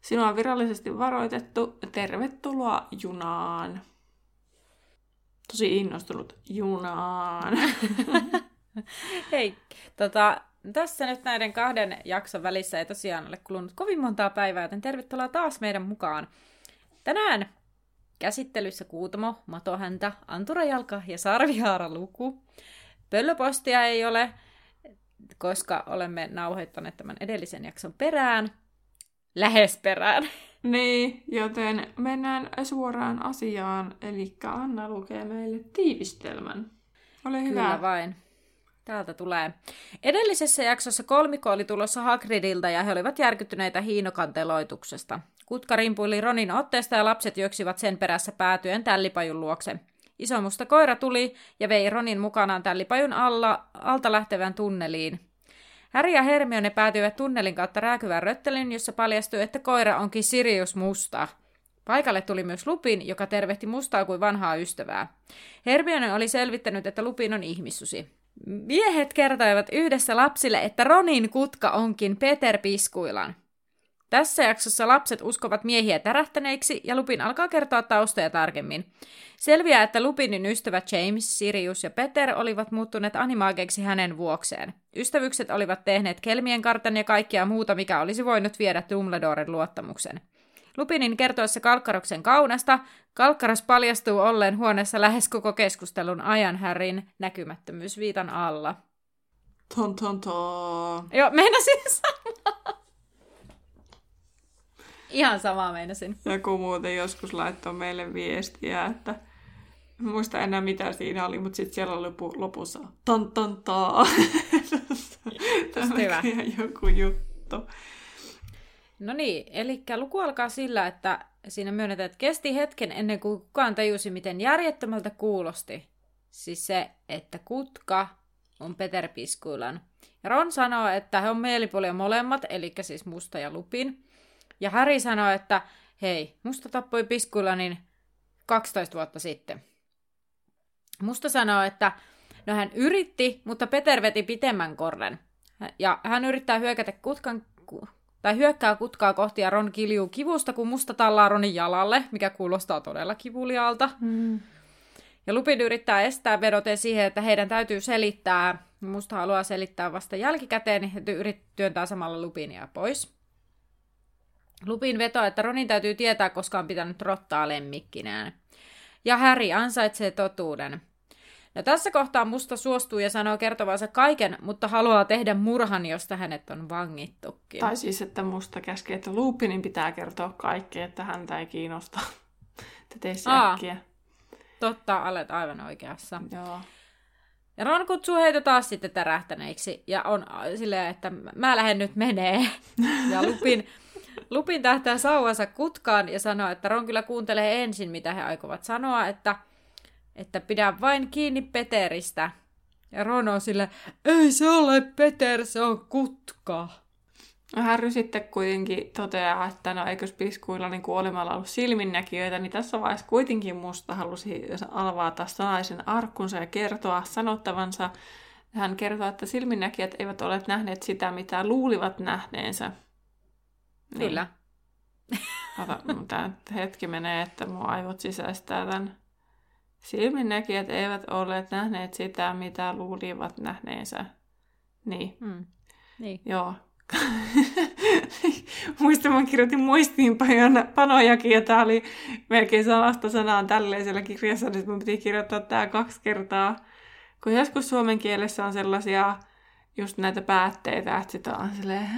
Sinua on virallisesti varoitettu. Tervetuloa junaan. Tosi innostunut junaan. Hei, tota, tässä nyt näiden kahden jakson välissä ei tosiaan ole kulunut kovin montaa päivää, joten tervetuloa taas meidän mukaan. Tänään käsittelyssä Kuutamo, Matohäntä, Anturajalka ja Sarvihaara luku. Pöllöpostia ei ole, koska olemme nauhoittaneet tämän edellisen jakson perään. Lähes perään. Niin, joten mennään suoraan asiaan. Eli Anna lukee meille tiivistelmän. Ole hyvä. Kyllä vain. Täältä tulee. Edellisessä jaksossa kolmikko oli tulossa Hagridilta ja he olivat järkyttyneitä hiinokanteloituksesta. Kutka rimpuili Ronin otteesta ja lapset juoksivat sen perässä päätyen tällipajun luokse. Iso musta koira tuli ja vei Ronin mukanaan tällipajun alla, alta lähtevän tunneliin. Harry ja Hermione päätyivät tunnelin kautta rääkyvän röttelin, jossa paljastui, että koira onkin Sirius Musta. Paikalle tuli myös Lupin, joka tervehti Mustaa kuin vanhaa ystävää. Hermione oli selvittänyt, että Lupin on ihmissusi. Miehet kertoivat yhdessä lapsille, että Ronin kutka onkin Peter Piskuilan. Tässä jaksossa lapset uskovat miehiä tärähtäneiksi ja Lupin alkaa kertoa taustoja tarkemmin. Selviää, että Lupinin ystävät James, Sirius ja Peter olivat muuttuneet animaageiksi hänen vuokseen. Ystävykset olivat tehneet kelmien kartan ja kaikkia muuta, mikä olisi voinut viedä Dumbledoren luottamuksen. Lupinin kertoessa Kalkkaroksen kaunasta, Kalkkaros paljastuu olleen huoneessa lähes koko keskustelun ajan Härin näkymättömyysviitan alla. Ton ton ton. Joo, meinasin sanoa. Ihan samaa meinasin. Joku muuten joskus laittoi meille viestiä, että en muista enää mitä siinä oli, mutta sitten siellä oli lopu, lopussa ton ton ton. hyvä. joku juttu. No niin, eli luku alkaa sillä, että siinä myönnetään, että kesti hetken ennen kuin kukaan tajusi, miten järjettömältä kuulosti. Siis se, että kutka on Peter Piskuilan. Ja Ron sanoo, että he on mielipuolia molemmat, eli siis Musta ja Lupin. Ja Harry sanoo, että hei, Musta tappoi Piskuilanin 12 vuotta sitten. Musta sanoo, että no hän yritti, mutta Peter veti pitemmän korren. Ja hän yrittää hyökätä kutkan, tai hyökkää kutkaa kohti ja Ron kiljuu kivusta, kun musta tallaa Ronin jalalle, mikä kuulostaa todella kivuliaalta. Mm. Ja Lupin yrittää estää vedoten siihen, että heidän täytyy selittää. Musta haluaa selittää vasta jälkikäteen, niin he yrittää työntää samalla Lupinia pois. Lupin vetoa, että Ronin täytyy tietää, koska on pitänyt rottaa lemmikkinään. Ja Harry ansaitsee totuuden. No tässä kohtaa musta suostuu ja sanoo kertovansa kaiken, mutta haluaa tehdä murhan, josta hänet on vangittukin. Tai siis, että musta käskee, että Lupinin pitää kertoa kaikki, että häntä ei kiinnosta. Se äkkiä. Totta, olet aivan oikeassa. Joo. Ja Ron kutsuu heitä taas sitten tärähtäneiksi ja on silleen, että mä lähden nyt menee. Ja Lupin, Lupin tähtää sauvansa kutkaan ja sanoo, että Ron kyllä kuuntelee ensin, mitä he aikovat sanoa, että, että pidä vain kiinni Peteristä. Ja Ron on sille, ei se ole Peter, se on kutka. Harry sitten kuitenkin toteaa, että no eikös piskuilla niin kuolemalla ollut silminnäkijöitä, niin tässä vaiheessa kuitenkin musta halusi alvaata sanaisen arkkunsa ja kertoa sanottavansa. Hän kertoo, että silminnäkijät eivät ole nähneet sitä, mitä luulivat nähneensä. Kyllä. Ota, tämä hetki menee, että mun aivot sisäistää tämän. Silminnäkijät eivät olleet nähneet sitä, mitä luulivat nähneensä. Niin. Mm. niin. Joo. Muistan, mä kirjoitin muistiinpanojakin, ja tämä oli melkein sanasta sanaan tälleisellä kirjassa, niin mun piti kirjoittaa tämä kaksi kertaa. Kun joskus suomen kielessä on sellaisia just näitä päätteitä, että sitä on silleen,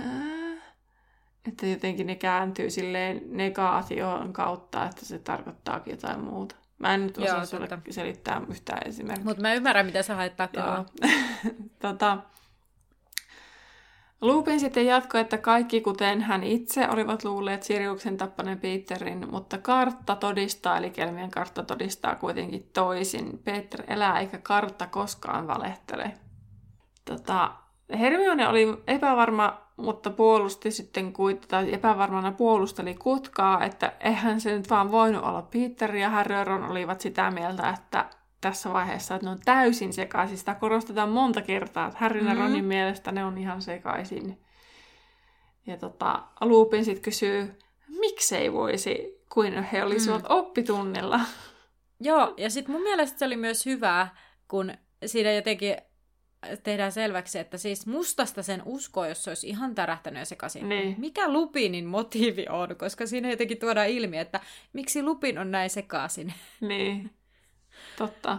että jotenkin ne kääntyy silleen negaation kautta, että se tarkoittaakin jotain muuta. Mä en nyt osaa Joo, sulle totta. selittää yhtään esimerkkiä. Mutta mä ymmärrän, mitä sä haet takaa. tota, Lupin sitten jatkoi, että kaikki kuten hän itse olivat luulleet Siriuksen tappaneen Peterin, mutta kartta todistaa, eli Kelmien kartta todistaa kuitenkin toisin. Peter elää eikä kartta koskaan valehtele. Tota, Hermione oli epävarma, mutta puolusti sitten tai epävarmana puolusteli kutkaa, että eihän se nyt vaan voinut olla Peter ja Harry Ron olivat sitä mieltä, että tässä vaiheessa, että ne on täysin sekaisin. Sitä korostetaan monta kertaa, että Harryn ja Ronin mm-hmm. mielestä ne on ihan sekaisin. Ja tota, Lupin sitten kysyy, miksei voisi, kuin he olisivat mm. oppitunnilla. Joo, ja sitten mun mielestä se oli myös hyvää, kun siinä jotenkin tehdään selväksi, että siis mustasta sen uskoo, jos se olisi ihan tärähtänyt ja sekaisin. Niin. Mikä Lupinin motiivi on, koska siinä jotenkin tuodaan ilmi, että miksi Lupin on näin sekaisin. Niin. Totta.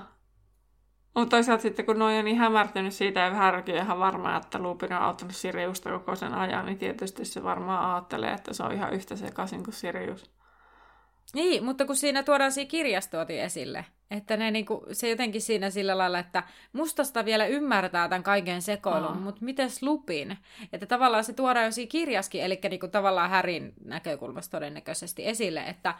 Mutta toisaalta sitten, kun noin on niin hämärtynyt siitä ja Härki ihan varma, että Lupin on auttanut Siriusta koko sen ajan, niin tietysti se varmaan ajattelee, että se on ihan yhtä sekaisin kuin Sirius. Niin, mutta kun siinä tuodaan siinä kirjassa esille, että ne niinku, se jotenkin siinä sillä lailla, että mustasta vielä ymmärtää tämän kaiken sekoilun, oh. mutta mites Lupin? Että tavallaan se tuodaan jo siinä kirjaskin, eli niinku tavallaan Härin näkökulmasta todennäköisesti esille, että,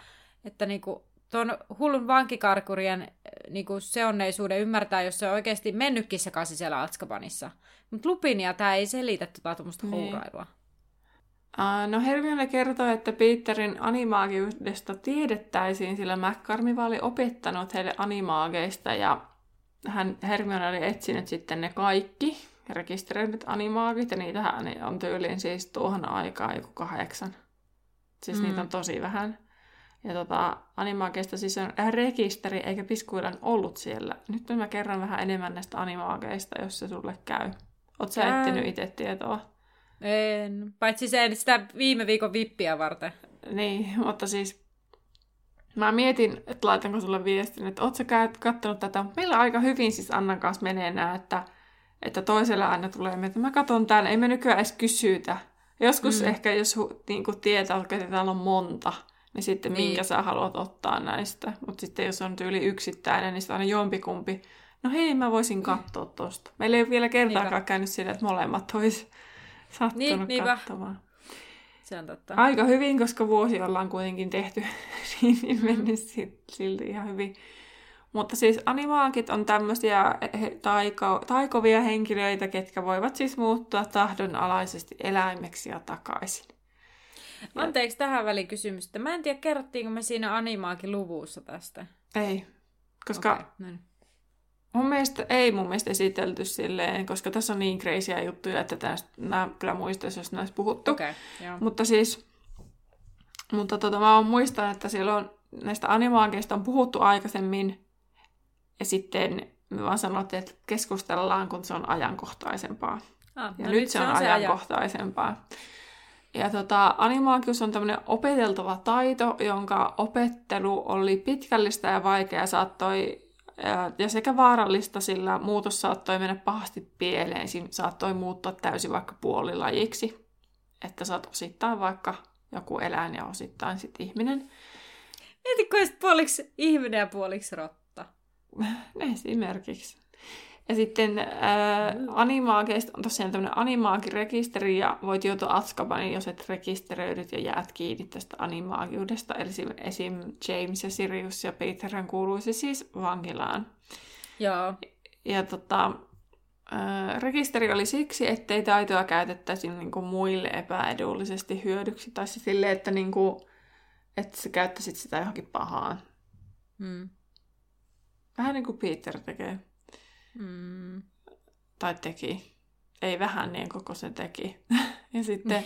että niinku, tuon hullun vankikarkurien eh, niin kuin seonneisuuden ymmärtää, jos se on oikeasti mennytkin sekaisin siellä Atskabanissa. Mutta Lupinia tämä ei selitä tuota tuommoista niin. hourailua. Uh, no Hermione kertoo, että Peterin animaagiudesta tiedettäisiin, sillä McCarmiva oli opettanut heille animaageista ja hän, Hermione oli etsinyt sitten ne kaikki rekisteröidyt animaagit ja niitähän on tyyliin siis tuohon aikaan joku kahdeksan. Siis mm. niitä on tosi vähän. Ja tota, animaageista siis on rekisteri, eikä piskuilan ollut siellä. Nyt mä kerron vähän enemmän näistä animaageista, jos se sulle käy. Oot sä etsinyt itse tietoa? En, paitsi sen sitä viime viikon vippiä varten. Niin, mutta siis mä mietin, että laitanko sulle viestin, että oot sä kattonut tätä. Meillä aika hyvin siis Annan kanssa menee nää, että, että toisella aina tulee, että mä katson täällä, ei me nykyään edes kysytä. Joskus mm. ehkä, jos niin tietää, että täällä on monta, niin sitten niin. minkä sä haluat ottaa näistä. Mutta sitten jos on tyyli yksittäinen, niin sitten aina jompikumpi. No hei, mä voisin katsoa tosta. Meillä ei ole vielä kertaakaan Niinpä. käynyt sillä, että molemmat olisi sattunut niin, katsomaan. Se on totta. Aika hyvin, koska vuosi ollaan kuitenkin tehty, niin mennyt silti ihan hyvin. Mutta siis animaakit on tämmöisiä taiko, taikovia henkilöitä, ketkä voivat siis muuttua tahdonalaisesti eläimeksi ja takaisin. Anteeksi tähän väliin kysymystä. Mä en tiedä, kerrottiinko me siinä animaakin luvussa tästä. Ei, koska okay, no niin. mun mielestä ei mun mielestä esitelty silleen, koska tässä on niin kreisiä juttuja, että tästä, nämä kyllä muistaisi, jos näistä puhuttu. Okay, Mutta siis, mutta tota, mä muistan, että siellä on näistä animaageista on puhuttu aikaisemmin, ja sitten me vaan sanottiin, että keskustellaan, kun se on ajankohtaisempaa. Ah, ja no nyt, nyt se on, on se ajankohtaisempaa. Ajan. Ja tota, animaagius on tämmöinen opeteltava taito, jonka opettelu oli pitkällistä ja vaikea saattoi, ja sekä vaarallista, sillä muutos saattoi mennä pahasti pieleen. Siinä saattoi muuttua täysin vaikka puolilajiksi. Että saat osittain vaikka joku eläin ja osittain sitten ihminen. Mietitkö puoliksi ihminen ja puoliksi rotta? Esimerkiksi. Ja sitten ää, animaageista on tosiaan tämmöinen animaagirekisteri ja voit joutua Azkabaniin, jos et rekisteröidyt ja jäät kiinni tästä animaagiudesta. Eli esim. James ja Sirius ja Peterhän kuuluisi siis vankilaan. Joo. Ja tota, ää, rekisteri oli siksi, ettei taitoa käytettäisi niinku muille epäedullisesti hyödyksi. Tai siis silleen, että, niinku, että sä käyttäisit sitä johonkin pahaan. Hmm. Vähän niin kuin Peter tekee. Mm. Tai teki. Ei vähän niin koko se teki. ja sitten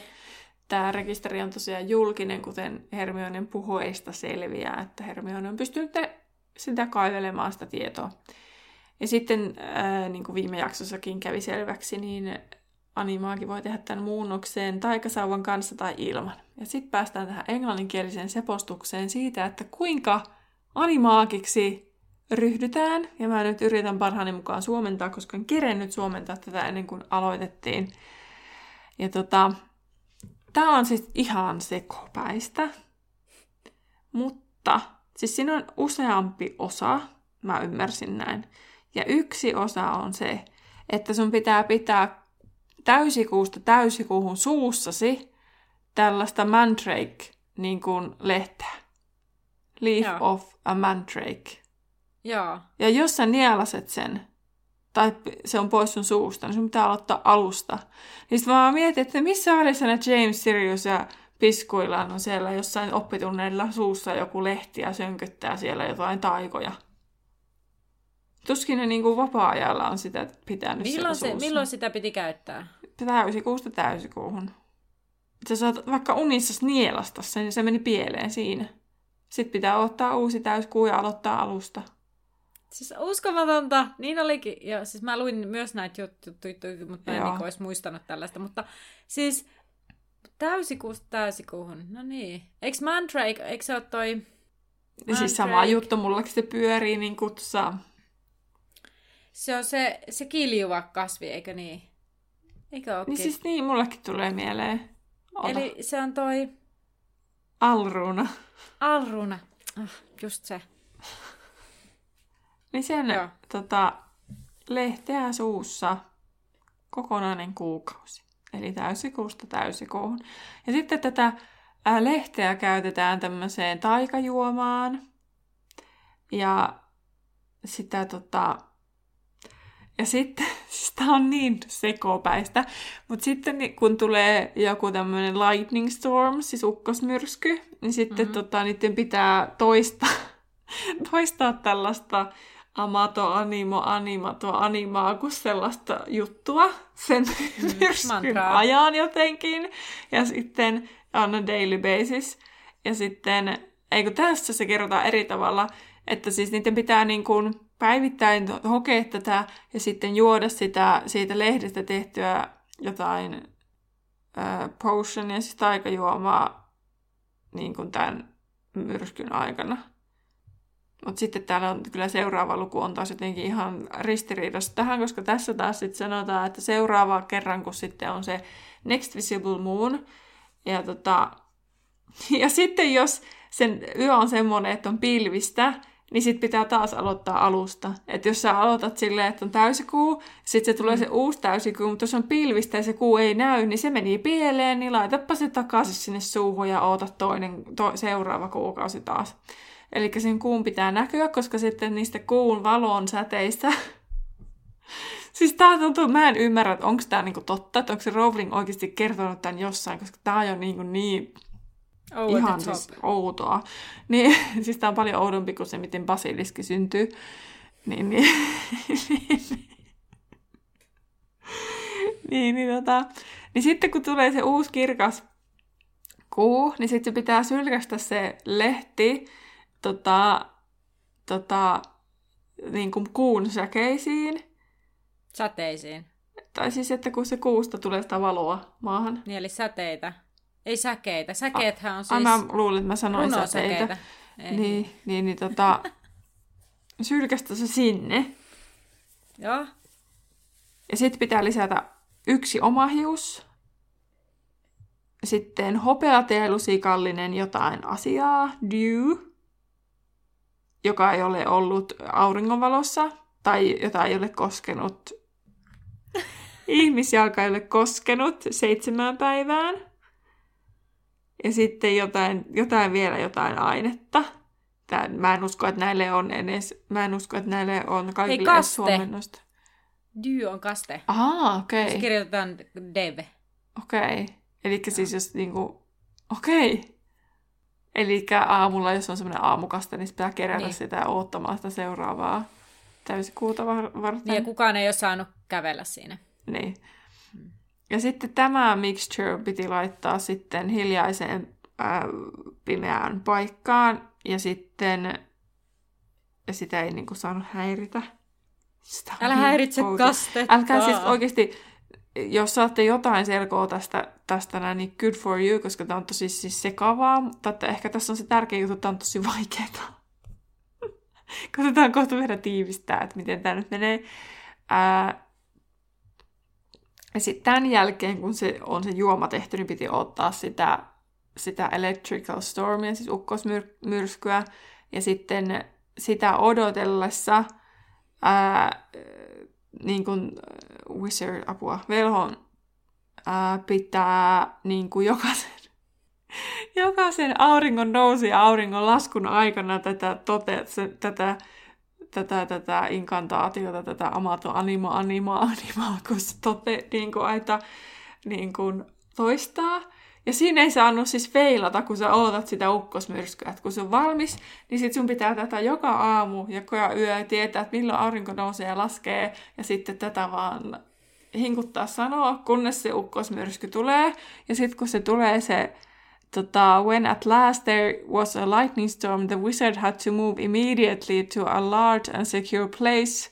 tämä rekisteri on tosiaan julkinen, kuten Hermionen puhuista selviää, että Hermione on pystynyt sitä kaivelemaan sitä tietoa. Ja sitten, ää, niin kuin viime jaksossakin kävi selväksi, niin animaakin voi tehdä tämän muunnokseen taikasauvan kanssa tai ilman. Ja sitten päästään tähän englanninkieliseen sepostukseen siitä, että kuinka animaakiksi ryhdytään. Ja mä nyt yritän parhaani mukaan suomentaa, koska en kerennyt suomentaa tätä ennen kuin aloitettiin. Ja tota, tää on siis ihan sekopäistä. Mutta, siis siinä on useampi osa, mä ymmärsin näin. Ja yksi osa on se, että sun pitää pitää täysikuusta täysikuuhun suussasi tällaista mandrake niin kuin lehteä. Leaf Joo. of a mandrake. Joo. Ja jos sä nielaset sen, tai se on pois sun suusta, niin sun pitää aloittaa alusta. Niin sit mä vaan mietin, että missä välissä ne James Sirius ja piskuillaan on siellä jossain oppitunneilla suussa joku lehti ja sönköttää siellä jotain taikoja. Tuskin ne niinku vapaa-ajalla on sitä pitänyt Milloin, se, suussa. milloin sitä piti käyttää? Täysikuusta täysikuuhun. Sä saat vaikka unissa nielasta sen, niin se meni pieleen siinä. Sitten pitää ottaa uusi täyskuu ja aloittaa alusta. Siis uskomatonta. Niin olikin. Joo, siis mä luin myös näitä jut- juttuja, mutta mä en niin olisi muistanut tällaista. Mutta siis täysikuusta täysikuuhun. No niin. Eikö Mandrake, eikö se ole toi... Ja siis sama Mandrake. juttu, mullakin se pyörii niin kuin tuossa Se on se, se kiljuva kasvi, eikö niin? Eikö ookin? Niin siis niin, mullekin tulee mieleen. Ota. Eli... Se on toi Alruuna. alruna. Ah, just se. Niin sen Joo. tota, lehteä suussa kokonainen kuukausi. Eli täysikuusta täysikuuhun. Ja sitten tätä lehteä käytetään tämmöiseen taikajuomaan. Ja sitä tota... Ja sitten, siis tää on niin sekopäistä, mutta sitten kun tulee joku tämmöinen lightning storm, siis ukkosmyrsky, niin sitten mm-hmm. tota, niiden pitää toistaa, toistaa tällaista amato, animo, animato, animaa, kuin sellaista juttua sen mm, myrskyn ajan jotenkin. Ja sitten on a daily basis. Ja sitten, eikö tässä se kerrotaan eri tavalla, että siis niiden pitää niin kuin päivittäin hokea tätä ja sitten juoda sitä siitä lehdestä tehtyä jotain äh, potionia, siis taikajuomaa niin kuin tämän myrskyn aikana. Mutta sitten täällä on kyllä seuraava luku on taas jotenkin ihan ristiriidassa tähän, koska tässä taas sitten sanotaan, että seuraava kerran, kun sitten on se Next Visible Moon. Ja, tota, ja sitten jos sen yö on semmoinen, että on pilvistä, niin sitten pitää taas aloittaa alusta. Että jos sä aloitat silleen, että on täysikuu, sitten se tulee se uusi täysikuu, mutta jos on pilvistä ja se kuu ei näy, niin se meni pieleen, niin laitapa se takaisin sinne suuhun ja oota toinen, to, seuraava kuukausi taas. Eli sen kuun pitää näkyä, koska sitten niistä kuun valon säteistä... siis tää tuntuu, mä en ymmärrä, että onko tää niinku totta, että onko se Rowling oikeasti kertonut tämän jossain, koska tää on jo niinku niin Over ihan siis outoa. Niin, siis tää on paljon oudompi kuin se, miten basiliski syntyy. Niin, niin, niin, niin, tota, niin sitten kun tulee se uusi kirkas kuu, niin sitten se pitää sylkästä se lehti tota, tota, niin kuin kuun säkeisiin. Sateisiin. Tai siis, että kun se kuusta tulee sitä valoa maahan. Niin, eli säteitä. Ei säkeitä. Säkeethän on Ai siis mä luulin, että mä sanoin säteitä. Ei. Niin, niin, niin tota, sylkästä se sinne. Joo. Ja sitten pitää lisätä yksi oma hius. Sitten hopeateelusikallinen jotain asiaa, dew, joka ei ole ollut auringonvalossa tai jota ei ole koskenut, ihmisjalka ei ole koskenut seitsemään päivään. Ja sitten jotain, jotain vielä jotain ainetta. Tää, mä en usko, että näille on edes, mä en usko, että näille on kaikille kaste. suomennosta. Dy on kaste. Ahaa, okei. Se kirjoitetaan dev. Okei. Eli siis jos niinku... Okei. Eli aamulla, jos on semmoinen aamukaste, niin pitää kerätä Niin. sitä ja oottamaan sitä seuraavaa täysikuuta var- varten. Niin, ja kukaan ei ole saanut kävellä siinä. Niin. Ja sitten tämä mixture piti laittaa sitten hiljaiseen äh, pimeään paikkaan, ja sitten ja sitä ei niinku saanut häiritä. Sitä Älä niin häiritse outo. kastetta. Älkää siis oikeasti, jos saatte jotain selkoa tästä, tästä näin, niin good for you, koska tämä on tosi siis sekavaa, mutta että ehkä tässä on se tärkeä juttu, että tämä on tosi vaikeaa. Koitetaan kohta vielä tiivistää, että miten tämä nyt menee. Ää, ja sitten tämän jälkeen, kun se on se juoma tehty, niin piti ottaa sitä, sitä electrical stormia, siis ukkosmyrskyä. Ja sitten sitä odotellessa ää, niin kuin wizard apua, velhon ää, pitää niin kuin jokaisen, jokaisen auringon nousi ja auringon laskun aikana tätä, tote, se, tätä, tätä, tätä inkantaatiota, tätä amato anima anima anima, kun se tote, niin kuin aita, niin kuin toistaa. Ja siinä ei saanut siis feilata, kun sä ootat sitä ukkosmyrskyä. Et kun se on valmis, niin sit sun pitää tätä joka aamu ja joka yö tietää, että milloin aurinko nousee ja laskee. Ja sitten tätä vaan hinkuttaa sanoa, kunnes se ukkosmyrsky tulee. Ja sitten kun se tulee se, tota, when at last there was a lightning storm, the wizard had to move immediately to a large and secure place,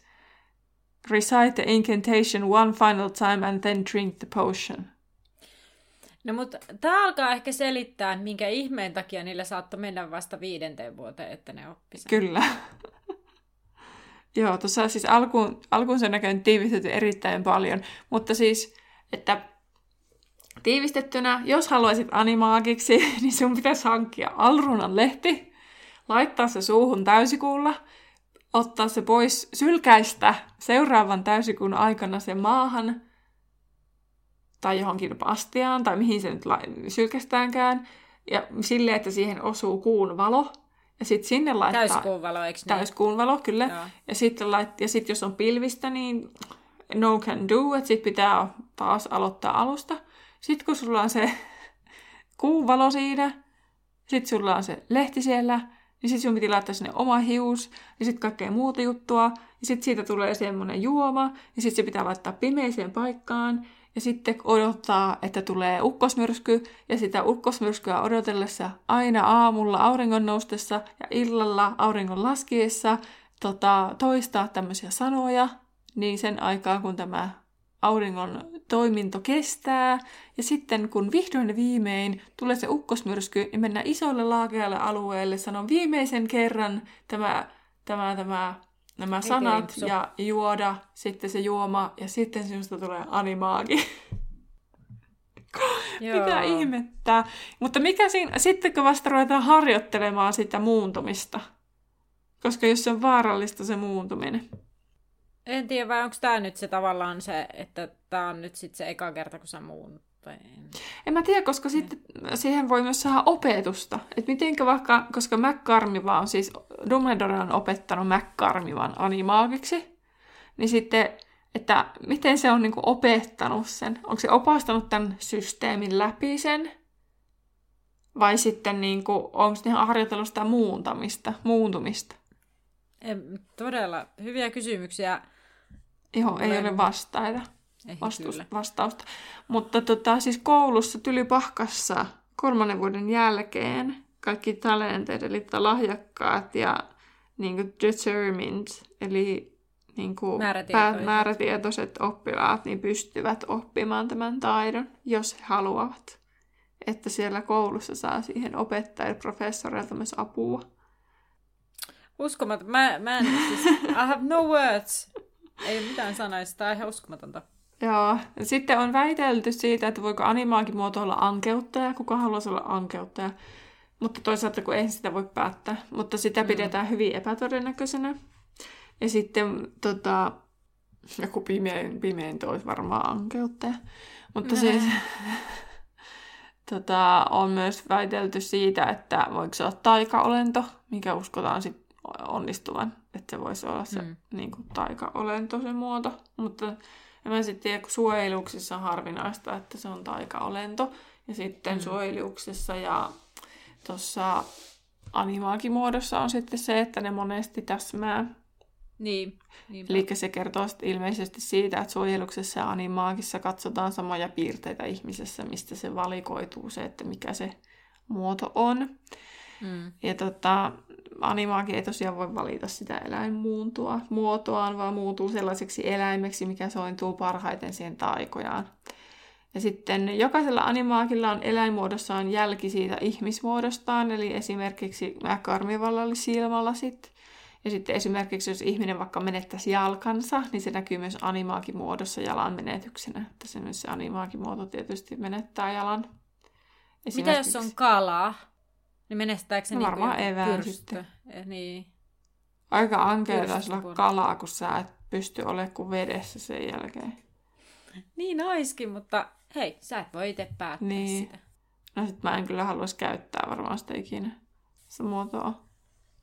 recite the incantation one final time and then drink the potion. No mutta tämä alkaa ehkä selittää, minkä ihmeen takia niillä saattoi mennä vasta viidenteen vuoteen, että ne oppi sen. Kyllä. Joo, tuossa siis alkuun, alkuun se on näköjään tiivistetty erittäin paljon, mutta siis, että tiivistettynä, jos haluaisit animaagiksi, niin sun pitäisi hankkia Alrunan lehti, laittaa se suuhun täysikuulla, ottaa se pois sylkäistä seuraavan täysikuun aikana se maahan, tai johonkin pastiaan, tai mihin se nyt sylkästäänkään, ja silleen, että siihen osuu kuun valo, ja sitten sinne laittaa... Täyskuun valo, eikö niin? Täyskuun valo, kyllä. Joo. Ja sitten lait... ja sit jos on pilvistä, niin no can do, että sitten pitää taas aloittaa alusta. Sitten kun sulla on se kuun valo siinä, sitten sulla on se lehti siellä, niin sitten sun piti laittaa sinne oma hius, ja sitten kaikkea muuta juttua, ja sitten siitä tulee semmoinen juoma, ja sitten se pitää laittaa pimeiseen paikkaan, ja sitten odottaa, että tulee ukkosmyrsky, ja sitä ukkosmyrskyä odotellessa aina aamulla auringon noustessa ja illalla auringon laskiessa tota, toistaa tämmöisiä sanoja, niin sen aikaa kun tämä auringon toiminto kestää. Ja sitten kun vihdoin viimein tulee se ukkosmyrsky, niin mennään isolle laakealle alueelle, sanon viimeisen kerran tämä, tämä, tämä nämä sanat Ei ja juoda, sitten se juoma ja sitten sinusta tulee animaagi. Mitä ihmettää. Mutta mikä siinä, sittenkö vasta ruvetaan harjoittelemaan sitä muuntumista? Koska jos se on vaarallista se muuntuminen. En tiedä, vai onko tämä nyt se tavallaan se, että tämä on nyt sitten se eka kerta, kun sä muun en... en mä tiedä, koska sitten siihen voi myös saada opetusta. Että mitenkä vaikka, koska McCarmiva on siis, Dumbledore on opettanut McCarmivan animaagiksi, niin sitten, että miten se on niinku opettanut sen? Onko se opastanut tämän systeemin läpi sen? Vai sitten niinku, onko ne harjoitellut sitä muuntamista, muuntumista? En, todella hyviä kysymyksiä. Joo, ei ole vastaita vastus, vastausta. Mutta tota, siis koulussa Tylypahkassa kolmannen vuoden jälkeen kaikki talented, eli lahjakkaat ja niin kuin determined, eli niin kuin määrätietoiset. määrätietoiset oppilaat, niin pystyvät oppimaan tämän taidon, jos he haluavat. Että siellä koulussa saa siihen opettajille, professoreilta myös apua. Uskomaton. Mä, mä en siis, I have no words. Ei mitään sanoista. Tämä on ihan uskomatonta. Joo. Sitten on väitelty siitä, että voiko animaakin muoto olla ankeuttaja, kuka haluaisi olla ankeuttaja. Mutta toisaalta, kun ei sitä voi päättää. Mutta sitä mm. pidetään hyvin epätodennäköisenä. Ja sitten tota, joku pimein, pimein toi varmaan ankeuttaja. Mutta siis tota, on myös väitelty siitä, että voiko se olla taikaolento, mikä uskotaan sit onnistuvan. Että se voisi olla se mm. niin kuin, taikaolento se muoto. Mutta ja mä sitten tiedän, kun suojeluksissa on harvinaista, että se on taikaolento. Ja sitten mm. suojeluksessa ja tuossa animaakimuodossa on sitten se, että ne monesti täsmää. Niin. Niinpä. Eli se kertoo ilmeisesti siitä, että suojeluksessa ja animaakissa katsotaan samoja piirteitä ihmisessä, mistä se valikoituu se, että mikä se muoto on. Mm. Ja tota, animaakin ei tosiaan voi valita sitä eläinmuuntua muotoaan, vaan muuttuu sellaiseksi eläimeksi, mikä sointuu parhaiten siihen taikojaan. Ja sitten jokaisella animaakilla on eläinmuodossaan jälki siitä ihmismuodostaan, eli esimerkiksi karmivalla oli silmälasit. Ja sitten esimerkiksi jos ihminen vaikka menettäisi jalkansa, niin se näkyy myös animaakin muodossa jalan menetyksenä. Että se myös se animaakin muoto tietysti menettää jalan. Mitä jos on kala? Niin menestääkö se no, niin varmaan evään sitten. Eh, niin. Aika ankea taisi olla kalaa, kun sä et pysty olemaan kuin vedessä sen jälkeen. Niin oiskin, mutta hei, sä et voi itse päättää Niin. sitä. No sit mä en kyllä haluaisi käyttää varmaan sitä ikinä, sitä muotoa.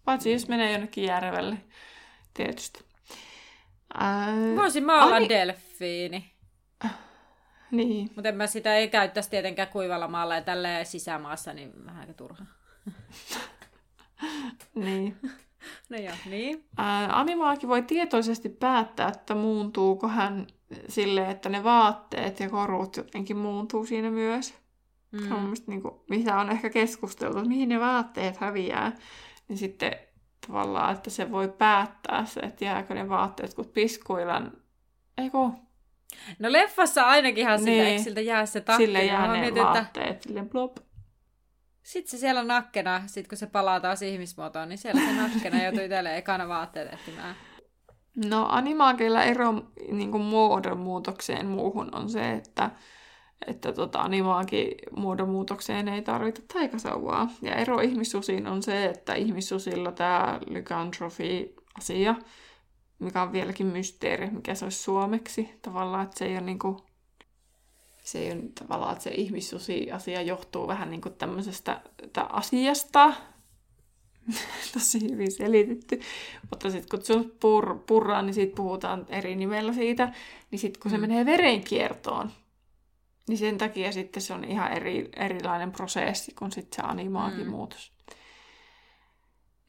Paitsi jos menee jonnekin järvelle, tietysti. Ää, Voisin mä olla Ani- delfiini. Niin. Mutta en mä sitä ei käyttäisi tietenkään kuivalla maalla ja tälleen sisämaassa, niin vähän aika turha. Niin. No joo, niin. Ää, animaakin voi tietoisesti päättää, että muuntuuko hän silleen, että ne vaatteet ja korut jotenkin muuntuu siinä myös. Mm. Se on mielestäni, niin kuin, mitä on ehkä keskusteltu, että mihin ne vaatteet häviää. Niin sitten tavallaan, että se voi päättää se, että jääkö ne vaatteet, kun piskuilan... Eiku, No leffassa ainakin ihan siltä, Niin. eikö siltä jää se takki. sille jää ne että vaatteet, silleen plop. Sit se siellä nakkena, sit kun se palaa taas ihmismuotoon, niin siellä se nakkena joutuu itselleen ekana vaatteet etsimään. No animaakeilla ero niin kuin muodonmuutokseen muuhun on se, että, että tota, animaakin muodonmuutokseen ei tarvita taikasauvaa. Ja ero ihmissusiin on se, että ihmissusilla tämä lycanthropy-asia, mikä on vieläkin mysteeri, mikä se olisi suomeksi. Tavallaan, että se ei ole niin kuin, se ei ole tavallaan, että se ihmissusi-asia johtuu vähän niin kuin tämmöisestä tä- asiasta, tosi hyvin selitetty. Mutta sitten kun se on pur, purraa, niin siitä puhutaan eri nimellä siitä. Niin sitten kun se Mm. menee verenkiertoon, niin sen takia sitten se on ihan eri, erilainen prosessi kuin sitten se animaakin Mm. muutos.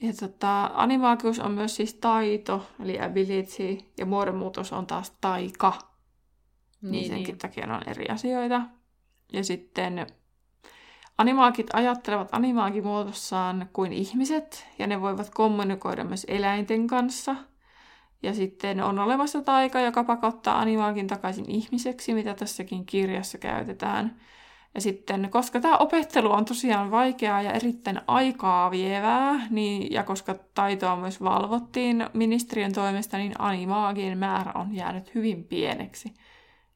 Ja tota, animaakius on myös siis taito, eli ability, ja muodonmuutos on taas taika. Niin, niin senkin takia ne on eri asioita. Ja sitten animaakit ajattelevat animaakimuodossaan kuin ihmiset, ja ne voivat kommunikoida myös eläinten kanssa. Ja sitten on olemassa taika, joka pakottaa animaakin takaisin ihmiseksi, mitä tässäkin kirjassa käytetään. Ja sitten, koska tämä opettelu on tosiaan vaikeaa ja erittäin aikaa vievää, niin, ja koska taitoa myös valvottiin ministeriön toimesta, niin animaagien määrä on jäänyt hyvin pieneksi.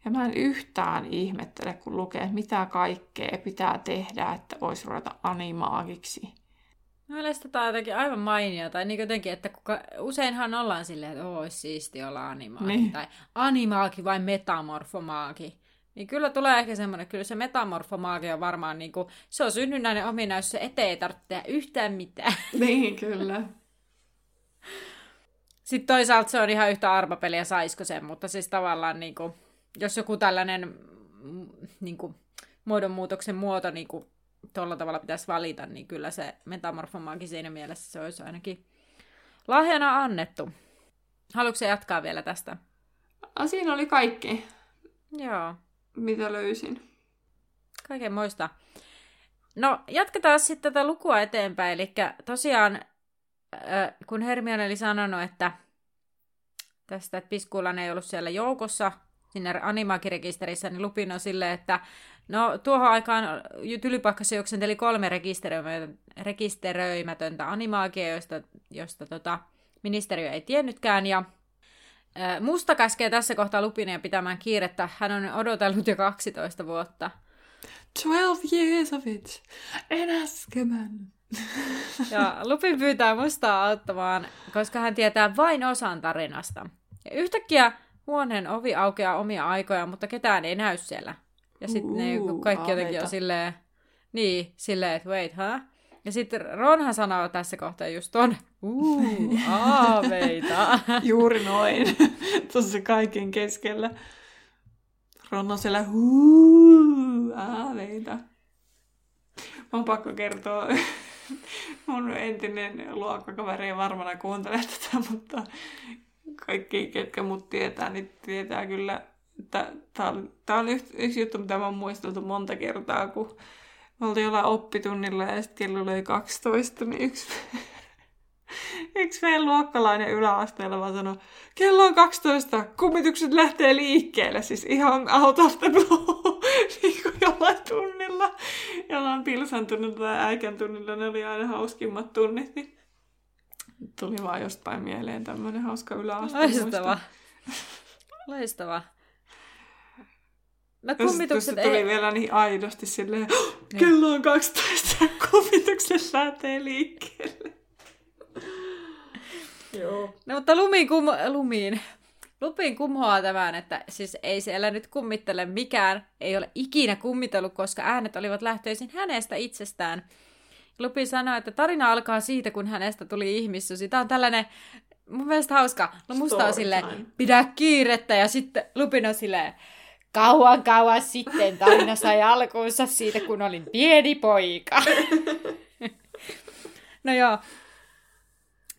Ja mä en yhtään ihmettele, kun lukee, että mitä kaikkea pitää tehdä, että voisi ruveta animaagiksi. Mielestäni tämä on jotenkin aivan mainio. Tai niin jotenkin, että kuka, useinhan ollaan silleen, että olisi siisti olla animaaki. Niin. Tai animaaki vai metamorfomaaki. Niin kyllä tulee ehkä semmoinen, kyllä se metamorfomaagi on varmaan niin kuin, se on synnynnäinen ominaisuus, se eteen ei tarvitse tehdä yhtään mitään. Niin, kyllä. Sitten toisaalta se on ihan yhtä arvapeliä, saisiko sen, mutta siis tavallaan niin kuin, jos joku tällainen mm, niin kuin, muodonmuutoksen muoto niin kuin, tuolla tavalla pitäisi valita, niin kyllä se metamorfomaagi siinä mielessä se olisi ainakin lahjana annettu. Haluatko jatkaa vielä tästä? A, siinä oli kaikki, Joo, mitä löysin. kaiken muista. No, jatketaan sitten tätä lukua eteenpäin. Eli tosiaan, kun Hermione oli sanonut, että tästä, että Piskulan ei ollut siellä joukossa, siinä animaakirekisterissä, niin Lupin on silleen, että no tuohon aikaan Tylypahkassa juoksenteli kolme rekisteröimätöntä, animaakia, joista, josta tota, ministeriö ei tiennytkään, ja Musta käskee tässä kohtaa Lupinia pitämään kiirettä. Hän on odotellut jo 12 vuotta. 12 years of it. En Azkaban. Ja Lupin pyytää Mustaa auttamaan, koska hän tietää vain osan tarinasta. Ja yhtäkkiä huoneen ovi aukeaa omia aikoja, mutta ketään ei näy siellä. Ja sitten ne kaikki jotenkin aaveita. on silleen, niin, silleen, että wait, huh? Ja sitten Ronhan sanoo tässä kohtaa just ton, uu, aaveita. Juuri noin. Tuossa kaiken keskellä. Ron on siellä huu, aaveita. Mä pakko kertoa. Mun entinen luokkakaveri ei varmana kuuntele tätä, mutta kaikki, ketkä mut tietää, niin tietää kyllä, että tää on, tää on yksi, yksi juttu, mitä mä oon muisteltu monta kertaa, kun me oltiin jollain oppitunnilla ja sitten kello oli 12, niin yksi, yksi meidän luokkalainen yläasteella vaan sanoi, kello on 12, kummitukset lähtee liikkeelle, siis ihan out of the blue, niin kuin jollain tunnilla, jollain pilsan tunnilla tai äikän tunnilla, ne oli aina hauskimmat tunnit, niin tuli vaan jostain mieleen tämmöinen hauska yläaste. Loistava. Loistava. No Kummitukset tuli ei... vielä niin aidosti silleen, kello on 12 ja kummitukset lähtee liikkeelle. Joo. No mutta lumiin, kum... lumiin. Lupin kumhoaa tämän, että siis ei siellä nyt kummittele mikään, ei ole ikinä kummitellut, koska äänet olivat lähtöisin hänestä itsestään. Lupin sanoi, että tarina alkaa siitä, kun hänestä tuli ihmissusi. Tämä on tällainen, mun mielestä hauska. No musta on silleen, pidä kiirettä, ja sitten Lupin on silleen, kauan kauan sitten tarina sai alkuunsa siitä, kun olin pieni poika. no joo,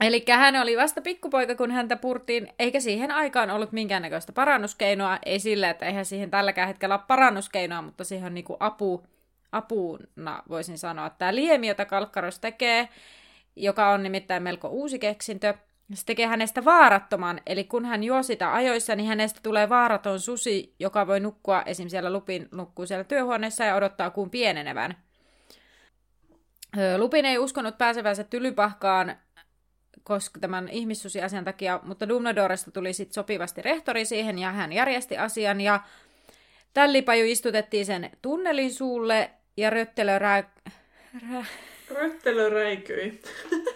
Eli hän oli vasta pikkupoika, kun häntä purtiin, eikä siihen aikaan ollut minkäännäköistä parannuskeinoa. Ei sille, että eihän siihen tälläkään hetkellä ole parannuskeinoa, mutta siihen on niinku apu, apuna, voisin sanoa. Tämä liemi, jota Kalkkaros tekee, joka on nimittäin melko uusi keksintö, se tekee hänestä vaarattoman, eli kun hän juo sitä ajoissa, niin hänestä tulee vaaraton susi, joka voi nukkua, esim. siellä Lupin nukkuu siellä työhuoneessa ja odottaa kuun pienenevän. Lupin ei uskonut pääsevänsä tylypahkaan koska tämän ihmissusiasian takia, mutta Dumbledoresta tuli sitten sopivasti rehtori siihen ja hän järjesti asian ja Tällipaju istutettiin sen tunnelin suulle ja Röttelö rää... rää... Röttelö räikyi.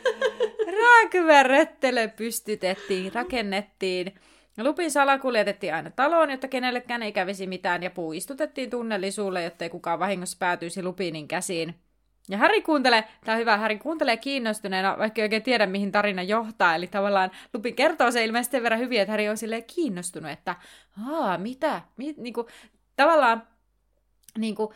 Rääkyvä röttelö pystytettiin, rakennettiin. Lupin sala kuljetettiin aina taloon, jotta kenellekään ei kävisi mitään, ja puu istutettiin tunnelin suulle, jottei kukaan vahingossa päätyisi Lupinin käsiin. Ja Harry kuuntelee, tämä on hyvä, Harry kuuntelee kiinnostuneena, vaikka ei oikein tiedä, mihin tarina johtaa. Eli tavallaan Lupin kertoo se ilmeisesti sen verran hyvin, että Harry on silleen kiinnostunut, että aa, mitä? Mi, niinku, tavallaan niinku,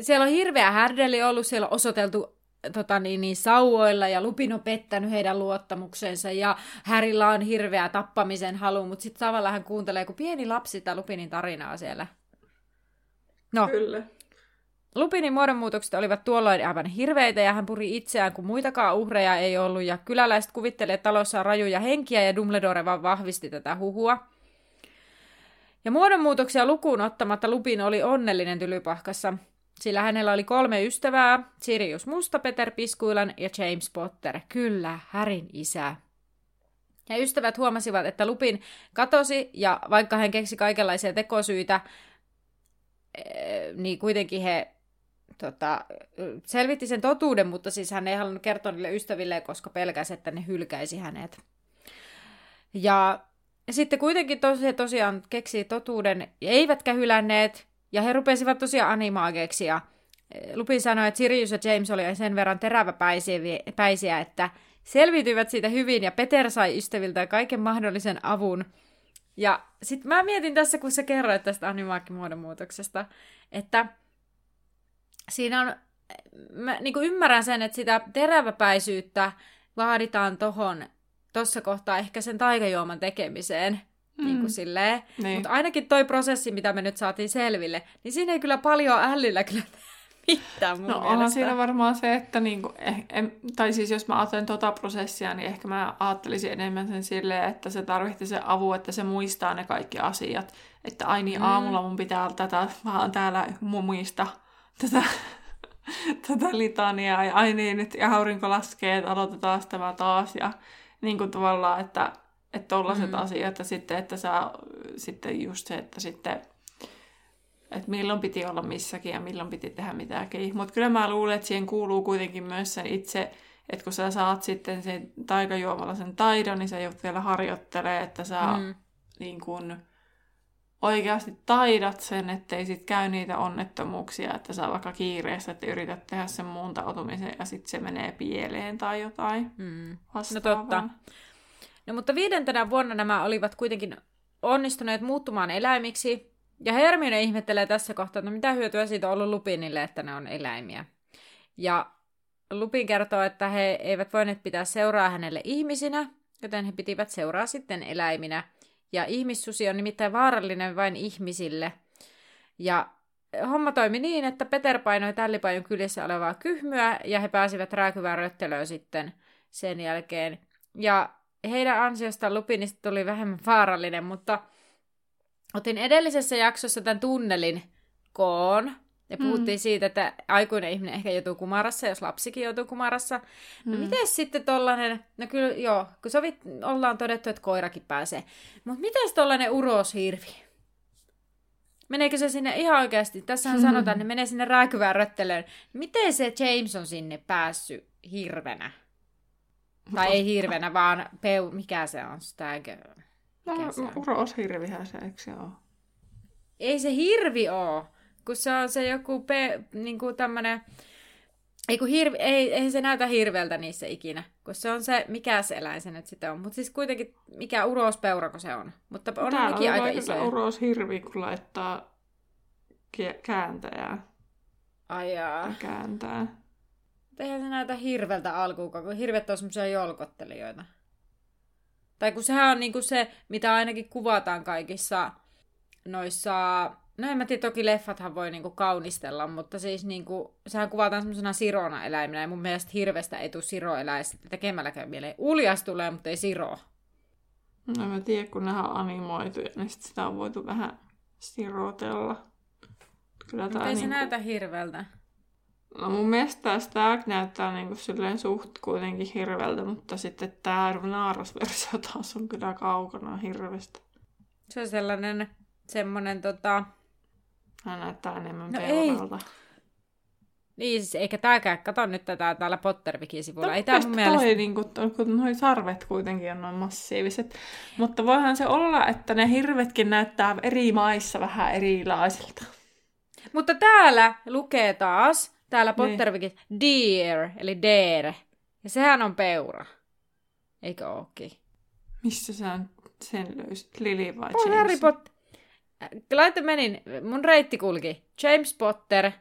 siellä on hirveä härdeli ollut, siellä on osoiteltu tota, niin, niin, sauoilla ja Lupin on pettänyt heidän luottamuksensa ja Härillä on hirveä tappamisen halu, mutta sitten tavallaan hän kuuntelee kuin pieni lapsi sitä Lupinin tarinaa siellä. No, Kyllä. Lupinin muodonmuutokset olivat tuolloin aivan hirveitä ja hän puri itseään, kun muitakaan uhreja ei ollut, ja kyläläiset kuvittelivat talossa rajuja henkiä ja Dumbledore vaan vahvisti tätä huhua. Ja muodonmuutoksia lukuun ottamatta Lupin oli onnellinen tylypahkassa, sillä hänellä oli kolme ystävää, Sirius Musta, Peter Piskuilan ja James Potter, kyllä, Härin isä. Ja ystävät huomasivat, että Lupin katosi, ja vaikka hän keksi kaikenlaisia tekosyitä, eh, niin kuitenkin he tota, selvitti sen totuuden, mutta siis hän ei halunnut kertoa niille ystäville, koska pelkäsi, että ne hylkäisi hänet. Ja sitten kuitenkin tosi, tosiaan keksi totuuden, eivätkä hylänneet, ja he rupesivat tosiaan animaageiksi, ja Lupin sanoi, että Sirius ja James oli sen verran teräväpäisiä, että selviytyivät siitä hyvin, ja Peter sai ystäviltä kaiken mahdollisen avun. Ja sitten mä mietin tässä, kun sä kerroit tästä animaakimuodon muutoksesta, että siinä on, mä niin ymmärrän sen, että sitä teräväpäisyyttä vaaditaan tohon, tossa kohtaa ehkä sen taikajuoman tekemiseen. Mm. Niin kuin silleen. Niin. Mutta ainakin toi prosessi, mitä me nyt saatiin selville, niin siinä ei kyllä paljon älyllä kyllä mitään mun No mielestä. onhan siinä varmaan se, että niinku, eh, em, tai siis jos mä ajattelen tota prosessia, niin ehkä mä ajattelisin enemmän sen silleen, että se tarvitsi se avu, että se muistaa ne kaikki asiat. Että ai niin, mm. aamulla mun pitää tätä vaan täällä muista tätä, tätä litaniaa, ja ai niin, nyt aurinko laskee, että aloitetaan tämä taas, ja niin kuin tavallaan, että että tollaset mm. asiat, ja sitten, että saa, sitten just se, että sitten, että milloin piti olla missäkin ja milloin piti tehdä mitäkin. Mutta kyllä mä luulen, että siihen kuuluu kuitenkin myös sen itse, että kun sä saat sitten sen taikajuomalla sen taidon, niin sä joudut vielä harjoittelee, että sä mm. niin kun, oikeasti taidat sen, ettei sit käy niitä onnettomuuksia, että sä vaikka kiireessä, että yrität tehdä sen muuntautumisen ja sitten se menee pieleen tai jotain mm. No totta. No mutta viidentenä vuonna nämä olivat kuitenkin onnistuneet muuttumaan eläimiksi, ja Hermione ihmettelee tässä kohtaa, että no mitä hyötyä siitä on ollut Lupinille, että ne on eläimiä. Ja Lupin kertoo, että he eivät voineet pitää seuraa hänelle ihmisinä, joten he pitivät seuraa sitten eläiminä. Ja ihmissusi on nimittäin vaarallinen vain ihmisille. Ja homma toimi niin, että Peter painoi tällipajun kylissä olevaa kyhmyä ja he pääsivät rääkyvään röttelöön sitten sen jälkeen. Ja heidän ansiosta Lupinista tuli vähemmän vaarallinen, mutta otin edellisessä jaksossa tämän tunnelin koon, ja puhuttiin mm. siitä, että aikuinen ihminen ehkä joutuu kumarassa, jos lapsikin joutuu kumarassa. No mm. miten sitten tollanen, no kyllä joo, kun sovit, ollaan todettu, että koirakin pääsee. Mutta miten tollanen uroshirvi? Meneekö se sinne ihan oikeasti? Tässähän mm. sanotaan, että ne menee sinne rääkyvään röttelöön. Miten se James on sinne päässyt hirvenä? Tai ei hirvenä, vaan peu, mikä se on? Stag... No, se on? uroshirvihän se, eikö se ole? Ei se hirvi oo, kun se on se joku pe, niinku tämmönen... Ei, kun hirvi, ei, ei se näytä hirveltä niissä ikinä, kun se on se, mikä se eläin se nyt sitten on. Mutta siis kuitenkin, mikä urospeurako se on. Mutta on Täällä nekin aika isoja. uroshirvi, kun laittaa kääntäjää Ai jaa. ja kääntää. Mutta eihän se näytä hirveltä alkuunkaan, kun hirvet on semmoisia jolkottelijoita. Tai kun sehän on niinku se, mitä ainakin kuvataan kaikissa noissa... No en mä tiedä, toki leffathan voi niinku kaunistella, mutta siis niinku, sehän kuvataan semmoisena sirona eläimenä, ja mun mielestä hirvestä ei tule siroeläis tekemälläkään mieleen. Uljas tulee, mutta ei siro. No mä tiedän, kun nämä on animoituja, niin sit sitä on voitu vähän sirotella. Kyllä Mutta tää ei se niinku... näytä hirveltä. No mun mielestä tää Stag näyttää niinku silleen suht kuitenkin hirveltä, mutta sitten tää naarasversio taas on kyllä kaukana hirvestä. Se on sellainen, semmonen tota... Hän näyttää enemmän No no ei. Niin siis, eikä tääkään, kato nyt tätä täällä Pottervikin sivulla. ei tää mun Mielestäni mielestä... toi, niinku, toi, kun noi sarvet kuitenkin on noin massiiviset. Mutta voihan se olla, että ne hirvetkin näyttää eri maissa vähän erilaisilta. Mutta täällä lukee taas, täällä Niin. Pottervikin, deer, eli deer. Ja sehän on peura. Eikö ookin? Missä sä sen löysit? Lili vai James? Harry Potter. Laita menin, mun reitti kulki. James Potter, äh,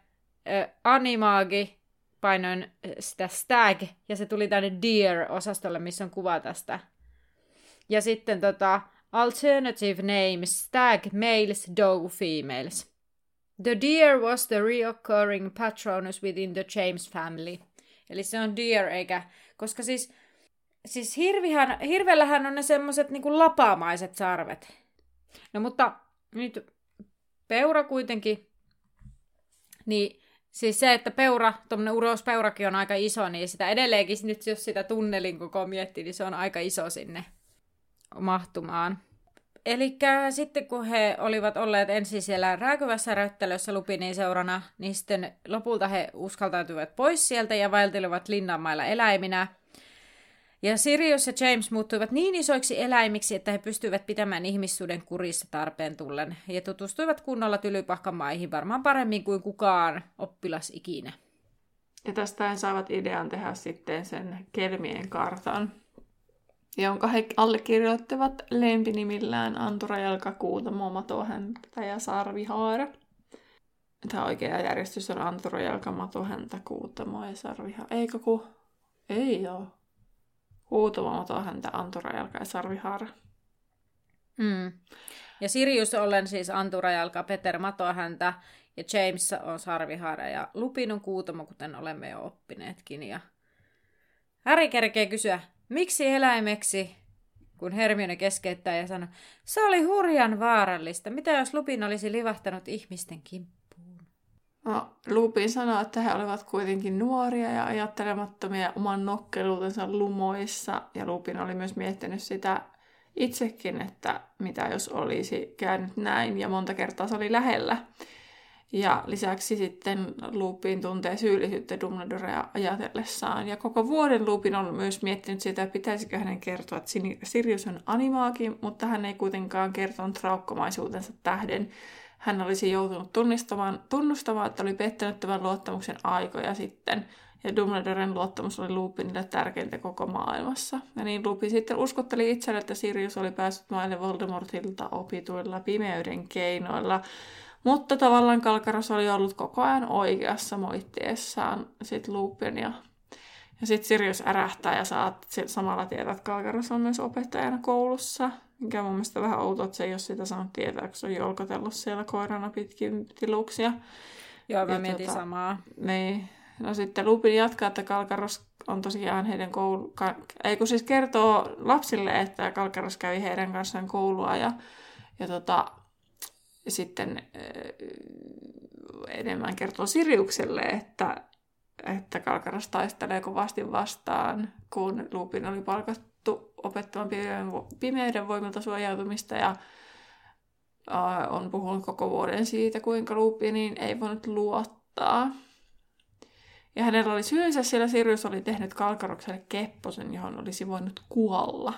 Animagi, painoin äh, sitä stag, ja se tuli tänne deer-osastolle, missä on kuva tästä. Ja sitten tota, alternative names, stag males, dog females. The deer was the reoccurring patronus within the James family. Eli se on deer, eikä... Koska siis, siis hirvihän, hirvellähän on ne semmoset niinku lapamaiset sarvet. No mutta nyt peura kuitenkin, niin siis se, että peura, tuommoinen urospeurakin on aika iso, niin sitä edelleenkin nyt jos sitä tunnelin koko miettii, niin se on aika iso sinne mahtumaan. Eli sitten kun he olivat olleet ensin siellä rääkyvässä röttelössä Lupinin seurana, niin sitten lopulta he uskaltautuivat pois sieltä ja vaeltelivat linnanmailla eläiminä. Ja Sirius ja James muuttuivat niin isoiksi eläimiksi, että he pystyivät pitämään ihmissuuden kurissa tarpeen tullen ja tutustuivat kunnolla tylypahkamaihin varmaan paremmin kuin kukaan oppilas ikinä. Ja tästä he saivat idean tehdä sitten sen Kelmien kartan, jonka he allekirjoittivat lempinimillään Antura Jalka, Kuutamo, Matohäntä ja Sarvihaara. Tämä oikea järjestys on Antura Jalka, Matohäntä, Kuutamo ja Sarvihaara. Eikö ku? Ei oo. Kuutamo, Matohäntä, Antura Jalka ja Sarvihaara. Mm. Ja Sirius ollen siis Anturajalka, Peter Matohäntä ja James on Sarvihaara ja Lupin on Kuutamo, kuten olemme jo oppineetkin. Ja Harry kerkee kysyä, miksi eläimeksi, kun Hermione keskeyttää ja sanoo, se oli hurjan vaarallista. Mitä jos Lupin olisi livahtanut ihmisten kimppuun? No, Lupin sanoi, että he olivat kuitenkin nuoria ja ajattelemattomia oman nokkeluutensa lumoissa. Ja Lupin oli myös miettinyt sitä itsekin, että mitä jos olisi käynyt näin. Ja monta kertaa se oli lähellä. Ja lisäksi sitten Lupin tuntee syyllisyyttä Dumbledorea ajatellessaan. Ja koko vuoden Lupin on myös miettinyt sitä, pitäisikö hänen kertoa, että Sirius on animaakin, mutta hän ei kuitenkaan kertonut raukkomaisuutensa tähden. Hän olisi joutunut tunnistamaan, tunnustamaan, että oli pettänyt tämän luottamuksen aikoja sitten. Ja Dumbledoren luottamus oli Lupinille tärkeintä koko maailmassa. Ja niin Lupin sitten uskotteli itselle, että Sirius oli päässyt maille Voldemortilta opituilla pimeyden keinoilla. Mutta tavallaan Kalkaros oli ollut koko ajan oikeassa moitteessaan sit Lupin ja, ja sitten Sirius ärähtää ja saat samalla tietää, että Kalkaros on myös opettajana koulussa. Mikä on mun mielestä vähän outoa, että se ei ole sitä saanut tietää, kun se on jolkotellut siellä koirana pitkin tiluksia. Joo, mä Ja mietin tota- samaa. Niin. No sitten Lupin jatkaa, että Kalkaros on tosiaan heidän koulu... Ka... Ei kun siis kertoo lapsille, että Kalkaros kävi heidän kanssaan koulua ja, ja tota, sitten enemmän kertoo Siriukselle, että, että Kalkaros taistelee kovasti vastaan, kun Lupin oli palkattu opettamaan pimeyden, voimilta suojautumista ja on puhunut koko vuoden siitä, kuinka Lupiniin ei voinut luottaa. Ja hänellä oli syynsä, sillä Sirius oli tehnyt Kalkarokselle kepposen, johon olisi voinut kuolla.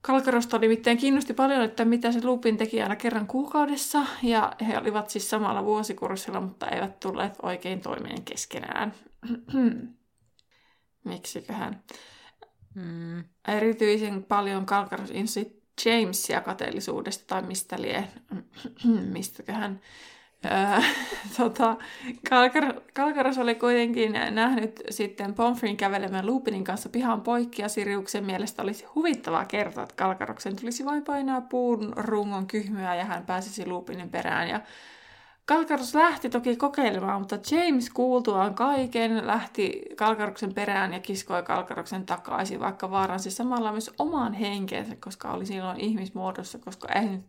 Kalkarosta nimittäin kiinnosti paljon, että mitä se Lupin teki aina kerran kuukaudessa, ja he olivat siis samalla vuosikurssilla, mutta eivät tulleet oikein toimeen keskenään. Miksiköhän? Mm. Erityisen paljon Kalkaros insi Jamesia kateellisuudesta, tai mistä lie, mistäköhän Tota, Kalkar, Kalkaros oli kuitenkin nähnyt sitten Pomfrin kävelemään Lupinin kanssa pihan poikki ja Siriuksen mielestä olisi huvittavaa kertoa, että Kalkaroksen tulisi vain painaa puun rungon kyhmyä ja hän pääsisi Lupinin perään. Ja Kalkaros lähti toki kokeilemaan, mutta James kuultuaan kaiken lähti Kalkaroksen perään ja kiskoi Kalkaroksen takaisin, vaikka vaaransi samalla myös oman henkeensä, koska oli silloin ihmismuodossa, koska ei nyt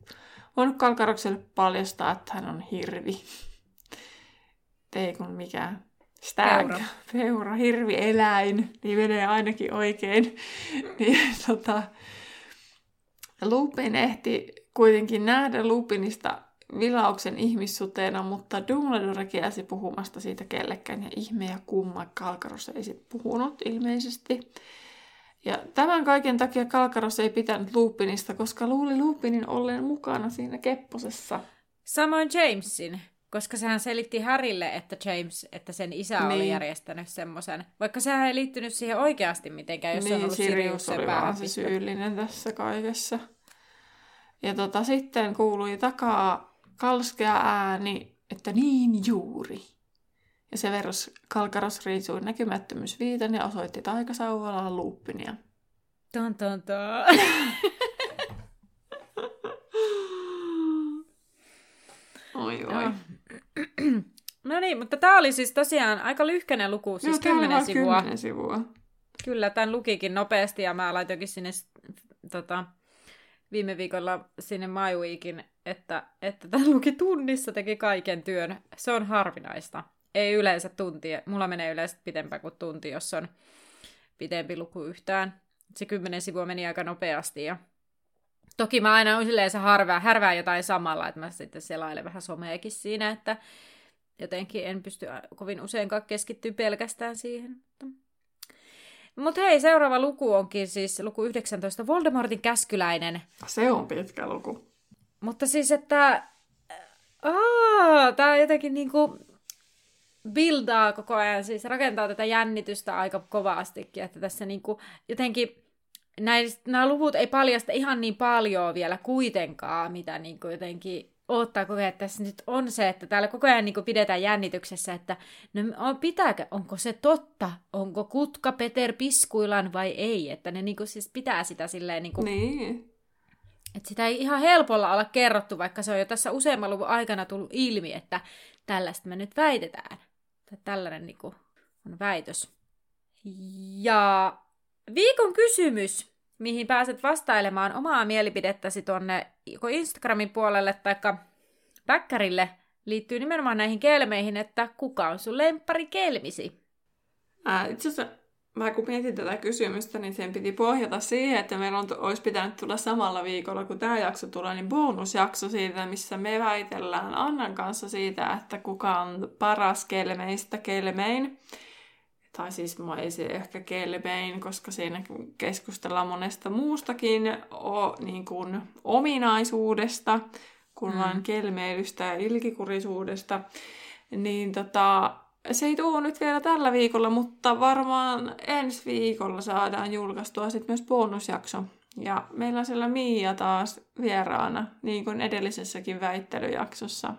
voinut Kalkarokselle paljastaa, että hän on hirvi. Ei kun mikä stag, peura. peura, hirvi, eläin, niin menee ainakin oikein. niin, tota, Lupin ehti kuitenkin nähdä Lupinista vilauksen ihmissuteena, mutta Dumbledore kielsi puhumasta siitä kellekään, ja ihme ja kumma Kalkaros ei sit puhunut ilmeisesti. Ja tämän kaiken takia Kalkaros ei pitänyt Lupinista, koska luuli Lupinin olleen mukana siinä kepposessa. Samoin Jamesin, koska sehän selitti Harille, että James, että sen isä niin. oli järjestänyt semmoisen. Vaikka sehän ei liittynyt siihen oikeasti mitenkään, jos niin, on ollut Sirius oli vaan se syyllinen tässä kaikessa. Ja tota, sitten kuului takaa kalskea ääni, että niin juuri. Ja Severus Kalkaros riisui näkymättömyysviitan ja osoitti taikasauvalaan luuppinia. Ton, ton, ton. oi, oi. No niin, mutta tämä oli siis tosiaan aika lyhkäinen luku, siis Joo, kymmenen sivua. kymmenen sivua. Kyllä, tämän lukikin nopeasti ja mä laitoinkin sinne tota, viime viikolla sinne MyWeekin, että, että tämän luki tunnissa teki kaiken työn. Se on harvinaista ei yleensä tunti, mulla menee yleensä pitempään kuin tunti, jos on pitempi luku yhtään. Se kymmenen sivua meni aika nopeasti ja toki mä aina yleensä harvää, härvää jotain samalla, että mä sitten selailen vähän someakin siinä, että jotenkin en pysty kovin useinkaan keskittyä pelkästään siihen. Mutta hei, seuraava luku onkin siis luku 19, Voldemortin käskyläinen. Se on pitkä luku. Mutta siis, että... Aa, tää on jotenkin niinku buildaa koko ajan, siis rakentaa tätä jännitystä aika kovastikin, että tässä niinku jotenkin näistä, nämä luvut ei paljasta ihan niin paljon vielä kuitenkaan, mitä niinku jotenkin ottaa koko ajan, että tässä nyt on se, että täällä koko ajan niin pidetään jännityksessä, että no pitääkö, onko se totta, onko kutka Peter piskuilan vai ei, että ne niin siis pitää sitä silleen niin kuin, niin. Että sitä ei ihan helpolla olla kerrottu, vaikka se on jo tässä useamman luvun aikana tullut ilmi, että tällaista me nyt väitetään. Tai tällainen niin kuin, on väitös. Ja viikon kysymys, mihin pääset vastailemaan omaa mielipidettäsi tuonne Instagramin puolelle tai päkkärille, liittyy nimenomaan näihin kelmeihin, että kuka on sun lemppari kelmisi? Itse asiassa mä kun mietin tätä kysymystä, niin sen piti pohjata siihen, että meillä on, olisi pitänyt tulla samalla viikolla, kun tämä jakso tulee, niin bonusjakso siitä, missä me väitellään Annan kanssa siitä, että kuka on paras kelmeistä kelmein. Tai siis mä ei se ehkä kelmein, koska siinä keskustellaan monesta muustakin o, niin kuin ominaisuudesta, kuin mm. vain kelmeilystä ja ilkikurisuudesta. Niin tota, se ei tule nyt vielä tällä viikolla, mutta varmaan ensi viikolla saadaan julkaistua sitten myös bonusjakso. Ja meillä on siellä Miia taas vieraana, niin kuin edellisessäkin väittelyjaksossa.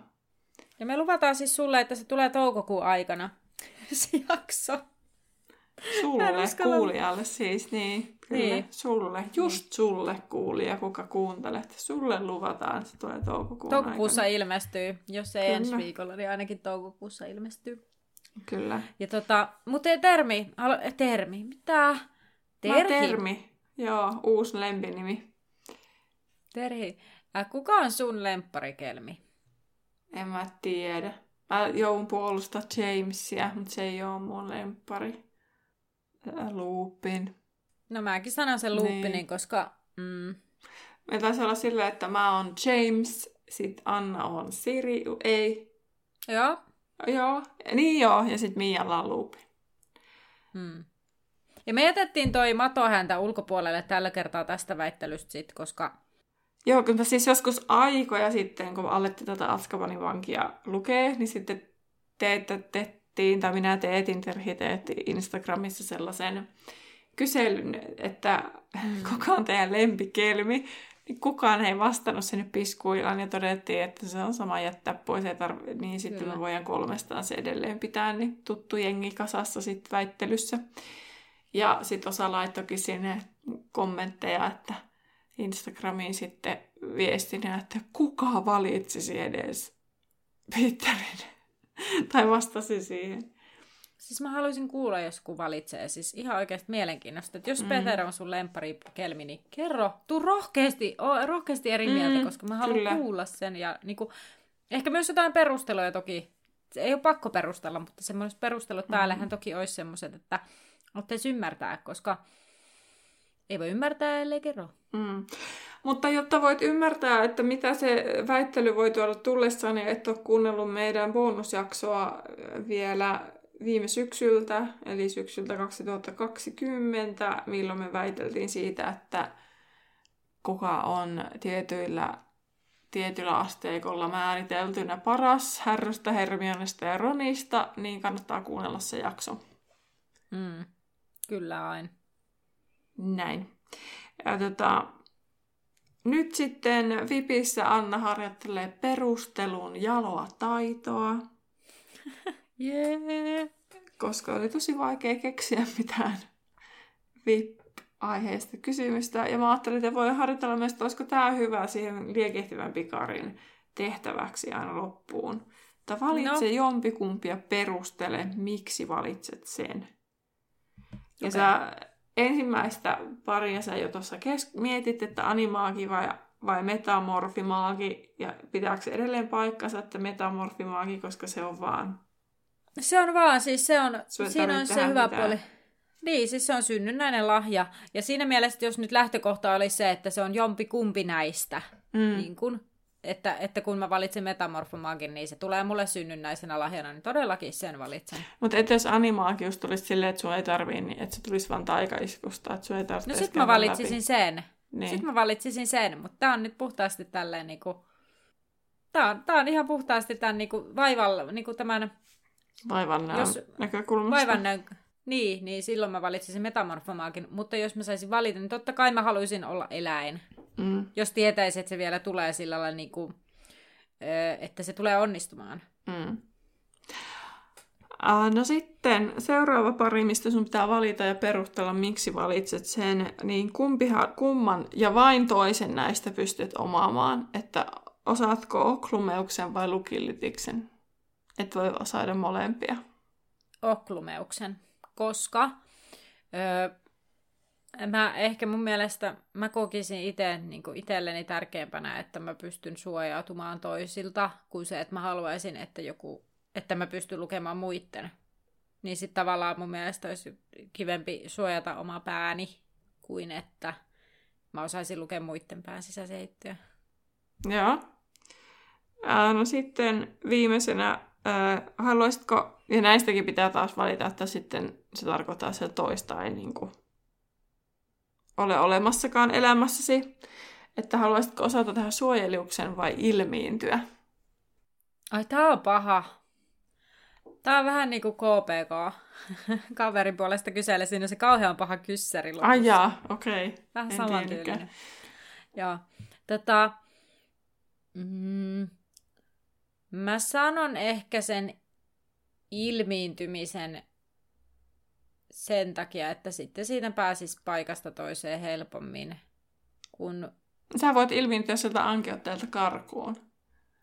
Ja me luvataan siis sulle, että se tulee toukokuun aikana, se jakso. Sulle, kuulijalle siis, niin. Kyllä, niin. sulle, just niin. sulle kuulija, kuka kuuntelet. Sulle luvataan, että se tulee toukokuun Toukokuussa aikana. ilmestyy. Jos ei Kyllä. ensi viikolla, niin ainakin toukokuussa ilmestyy. Kyllä. Ja tota, mutta termi, alo, termi, mitä? Terhi. termi, joo, uusi lempinimi. Terhi. Äh, kuka on sun lempparikelmi? En mä tiedä. Mä joudun puolustaa Jamesia, mutta se ei ole mun lemppari. Äh, Lupin. No mäkin sanon sen Lupinin, niin. koska... Mm. Me taisi olla silleen, että mä oon James, sit Anna on Siri, ei. Joo. Joo, niin joo, ja sitten Mialla on luupi. Hmm. Ja me jätettiin toi mato häntä ulkopuolelle tällä kertaa tästä väittelystä sit, koska... Joo, kun siis joskus aikoja sitten, kun alettiin tätä Azkabanin vankia lukea, niin sitten teetettiin, tai minä teetin, Terhi teetti Instagramissa sellaisen kyselyn, että kuka on teidän lempikelmi, kukaan ei vastannut sinne piskuilaan ja todettiin, että se on sama jättää pois, ei tarvi, niin sitten Kyllä. me voidaan kolmestaan se edelleen pitää, niin tuttu jengi kasassa sitten väittelyssä. Ja sitten osa laittokin sinne kommentteja, että Instagramiin sitten viestinä, että kuka valitsisi edes Peterin. tai vastasi siihen. Siis mä haluaisin kuulla, jos kun valitsee. Siis ihan oikeasti mielenkiinnosta. Että jos mm. Peter on sun lempari kelmi, niin kerro. Tuu rohkeasti, oo rohkeasti eri mieltä, mm, koska mä haluan kyllä. kuulla sen. Ja niin kuin, ehkä myös jotain perusteluja toki. Se ei ole pakko perustella, mutta semmoiset perustelut mm. täällähän toki olisi semmoiset, että ottaisi ymmärtää, koska ei voi ymmärtää, ellei kerro. Mm. Mutta jotta voit ymmärtää, että mitä se väittely voi tuoda tullessaan, niin et ole kuunnellut meidän bonusjaksoa vielä viime syksyltä, eli syksyltä 2020, milloin me väiteltiin siitä, että kuka on tietyillä, tietyllä asteikolla määriteltynä paras Härrystä, Hermionesta ja Ronista, niin kannattaa kuunnella se jakso. Mm, kyllä aina. Näin. Ja tota, nyt sitten Vipissä Anna harjoittelee perustelun jaloa taitoa. yeah. Koska oli tosi vaikea keksiä mitään VIP-aiheesta kysymystä. Ja mä ajattelin, että voi harjoitella myös, että olisiko tämä hyvä siihen liekehtivän pikarin tehtäväksi aina loppuun. Tai valitse no. jompikumpi ja perustele, miksi valitset sen. Ja okay. sä ensimmäistä paria sä jo tuossa kes- mietit, että animaagi vai, vai metamorfimaagi, ja pitääkö edelleen paikkansa, että metamorfimaagi, koska se on vaan... Se on vaan, siis se on, siinä on se hyvä mitään. puoli. Niin, siis se on synnynnäinen lahja. Ja siinä mielessä, jos nyt lähtökohta oli se, että se on jompi kumpi näistä, mm. niin kun, että, että kun mä valitsen metamorfomaagin, niin se tulee mulle synnynnäisenä lahjana, niin todellakin sen valitsen. Mutta että jos animaagius tulisi silleen, että sun ei tarvii, niin että se tulisi vaan taikaiskusta, että sun ei tarvitse No sit mä valitsisin läpi. sen. Niin. Sitten mä valitsisin sen, mutta tää on nyt puhtaasti tälleen niinku... Tää on, tää on ihan puhtaasti tämän niinku vaivalla, niinku tämän... Vaivan jos, näkökulmasta. Vaivan nä... Niin, niin silloin mä valitsisin metamorfomaagin, mutta jos mä saisin valita, niin totta kai mä haluaisin olla eläin. Mm. Jos tietäisi, että se vielä tulee sillä lailla, niin kuin, että se tulee onnistumaan. Mm. No sitten seuraava pari, mistä sun pitää valita ja perustella, miksi valitset sen, niin kumpihan, kumman ja vain toisen näistä pystyt omaamaan, että osaatko oklumeuksen vai lukillitiksen. Et voi osaida molempia. Oklumeuksen, koska öö, mä ehkä mun mielestä mä kokisin itse niin itselleni tärkeämpänä, että mä pystyn suojautumaan toisilta, kuin se, että mä haluaisin, että joku, että mä pystyn lukemaan muitten. Niin sitten tavallaan mun mielestä olisi kivempi suojata oma pääni, kuin että mä osaisin lukea muiden pään sisäseittyjä. Joo. No sitten viimeisenä, ää, haluaisitko, ja näistäkin pitää taas valita, että sitten se tarkoittaa se toista, ei niin kuin ole olemassakaan elämässäsi, että haluaisitko osata tehdä suojeliuksen vai ilmiintyä? Ai, tää on paha. Tää on vähän niin kuin KPK. Kaverin puolesta kysele, siinä se kauhean paha kyssäri lopussa. Ai jaa, okei. Okay. Vähän samantyylinen. Joo. Tota, mm, mä sanon ehkä sen ilmiintymisen sen takia, että sitten siitä pääsisi paikasta toiseen helpommin. Kun... Sä voit ilmiintyä sieltä ankeuttajalta karkuun.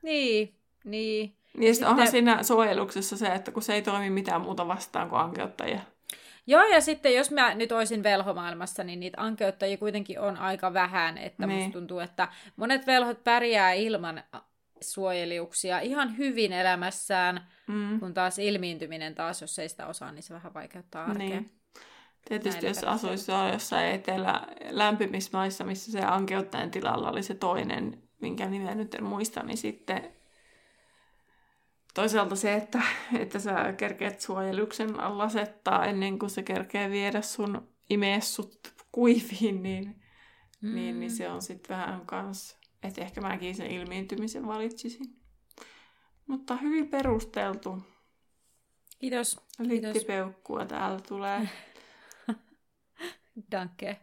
Niin, niin. Niin sitten onhan siinä suojeluksessa se, että kun se ei toimi mitään muuta vastaan kuin ankeuttajia. Joo, ja sitten jos mä nyt olisin velhomaailmassa, niin niitä ankeuttajia kuitenkin on aika vähän, että niin. musta tuntuu, että monet velhot pärjää ilman suojeliuksia ihan hyvin elämässään, mm. kun taas ilmiintyminen taas, jos ei sitä osaa, niin se vähän vaikeuttaa arkea. Niin. Tietysti Näin jos asuisi jossain etelä lämpimissä maissa, missä se ankeuttajan tilalla oli se toinen, minkä nimeä nyt en muista, niin sitten toisaalta se, että, että sä kerkeät suojeluksen alla settaa ennen kuin se kerkee viedä sun imeessut kuiviin, niin, mm. niin, niin se on sitten vähän kans, että ehkä mäkin sen ilmiintymisen valitsisin. Mutta hyvin perusteltu. Kiitos. Littipeukkua täällä tulee. Danke.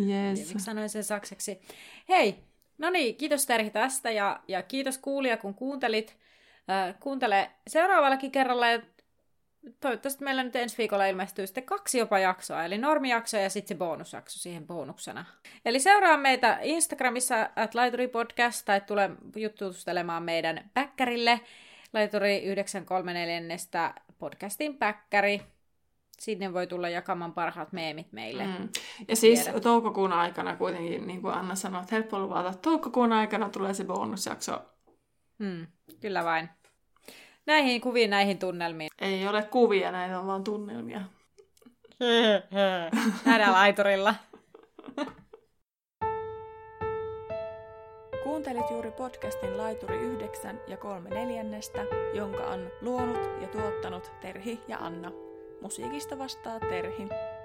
Yes. Sanoin sen saksaksi. Hei, no niin, kiitos Terhi tästä ja, ja kiitos kuulija, kun kuuntelit. Äh, kuuntele seuraavallakin kerralla ja toivottavasti meillä nyt ensi viikolla ilmestyy sitten kaksi jopa jaksoa, eli normijakso ja sitten se bonusjakso siihen bonuksena. Eli seuraa meitä Instagramissa at Podcast tai tule jutustelemaan meidän päkkärille Laituri 934 podcastin päkkäri. Sinne voi tulla jakamaan parhaat meemit meille. Mm. Ja siis tiedä. toukokuun aikana kuitenkin, niin kuin Anna sanoi, että helppo luvata, toukokuun aikana tulee se bonusjakso. Mm, kyllä vain. Näihin kuviin, näihin tunnelmiin. Ei ole kuvia, näitä on vaan tunnelmia. Nähdään laiturilla. Kuuntelit juuri podcastin Laituri 9 ja 3 neljännestä, jonka on luonut ja tuottanut Terhi ja Anna. Musiikista vastaa Terhi.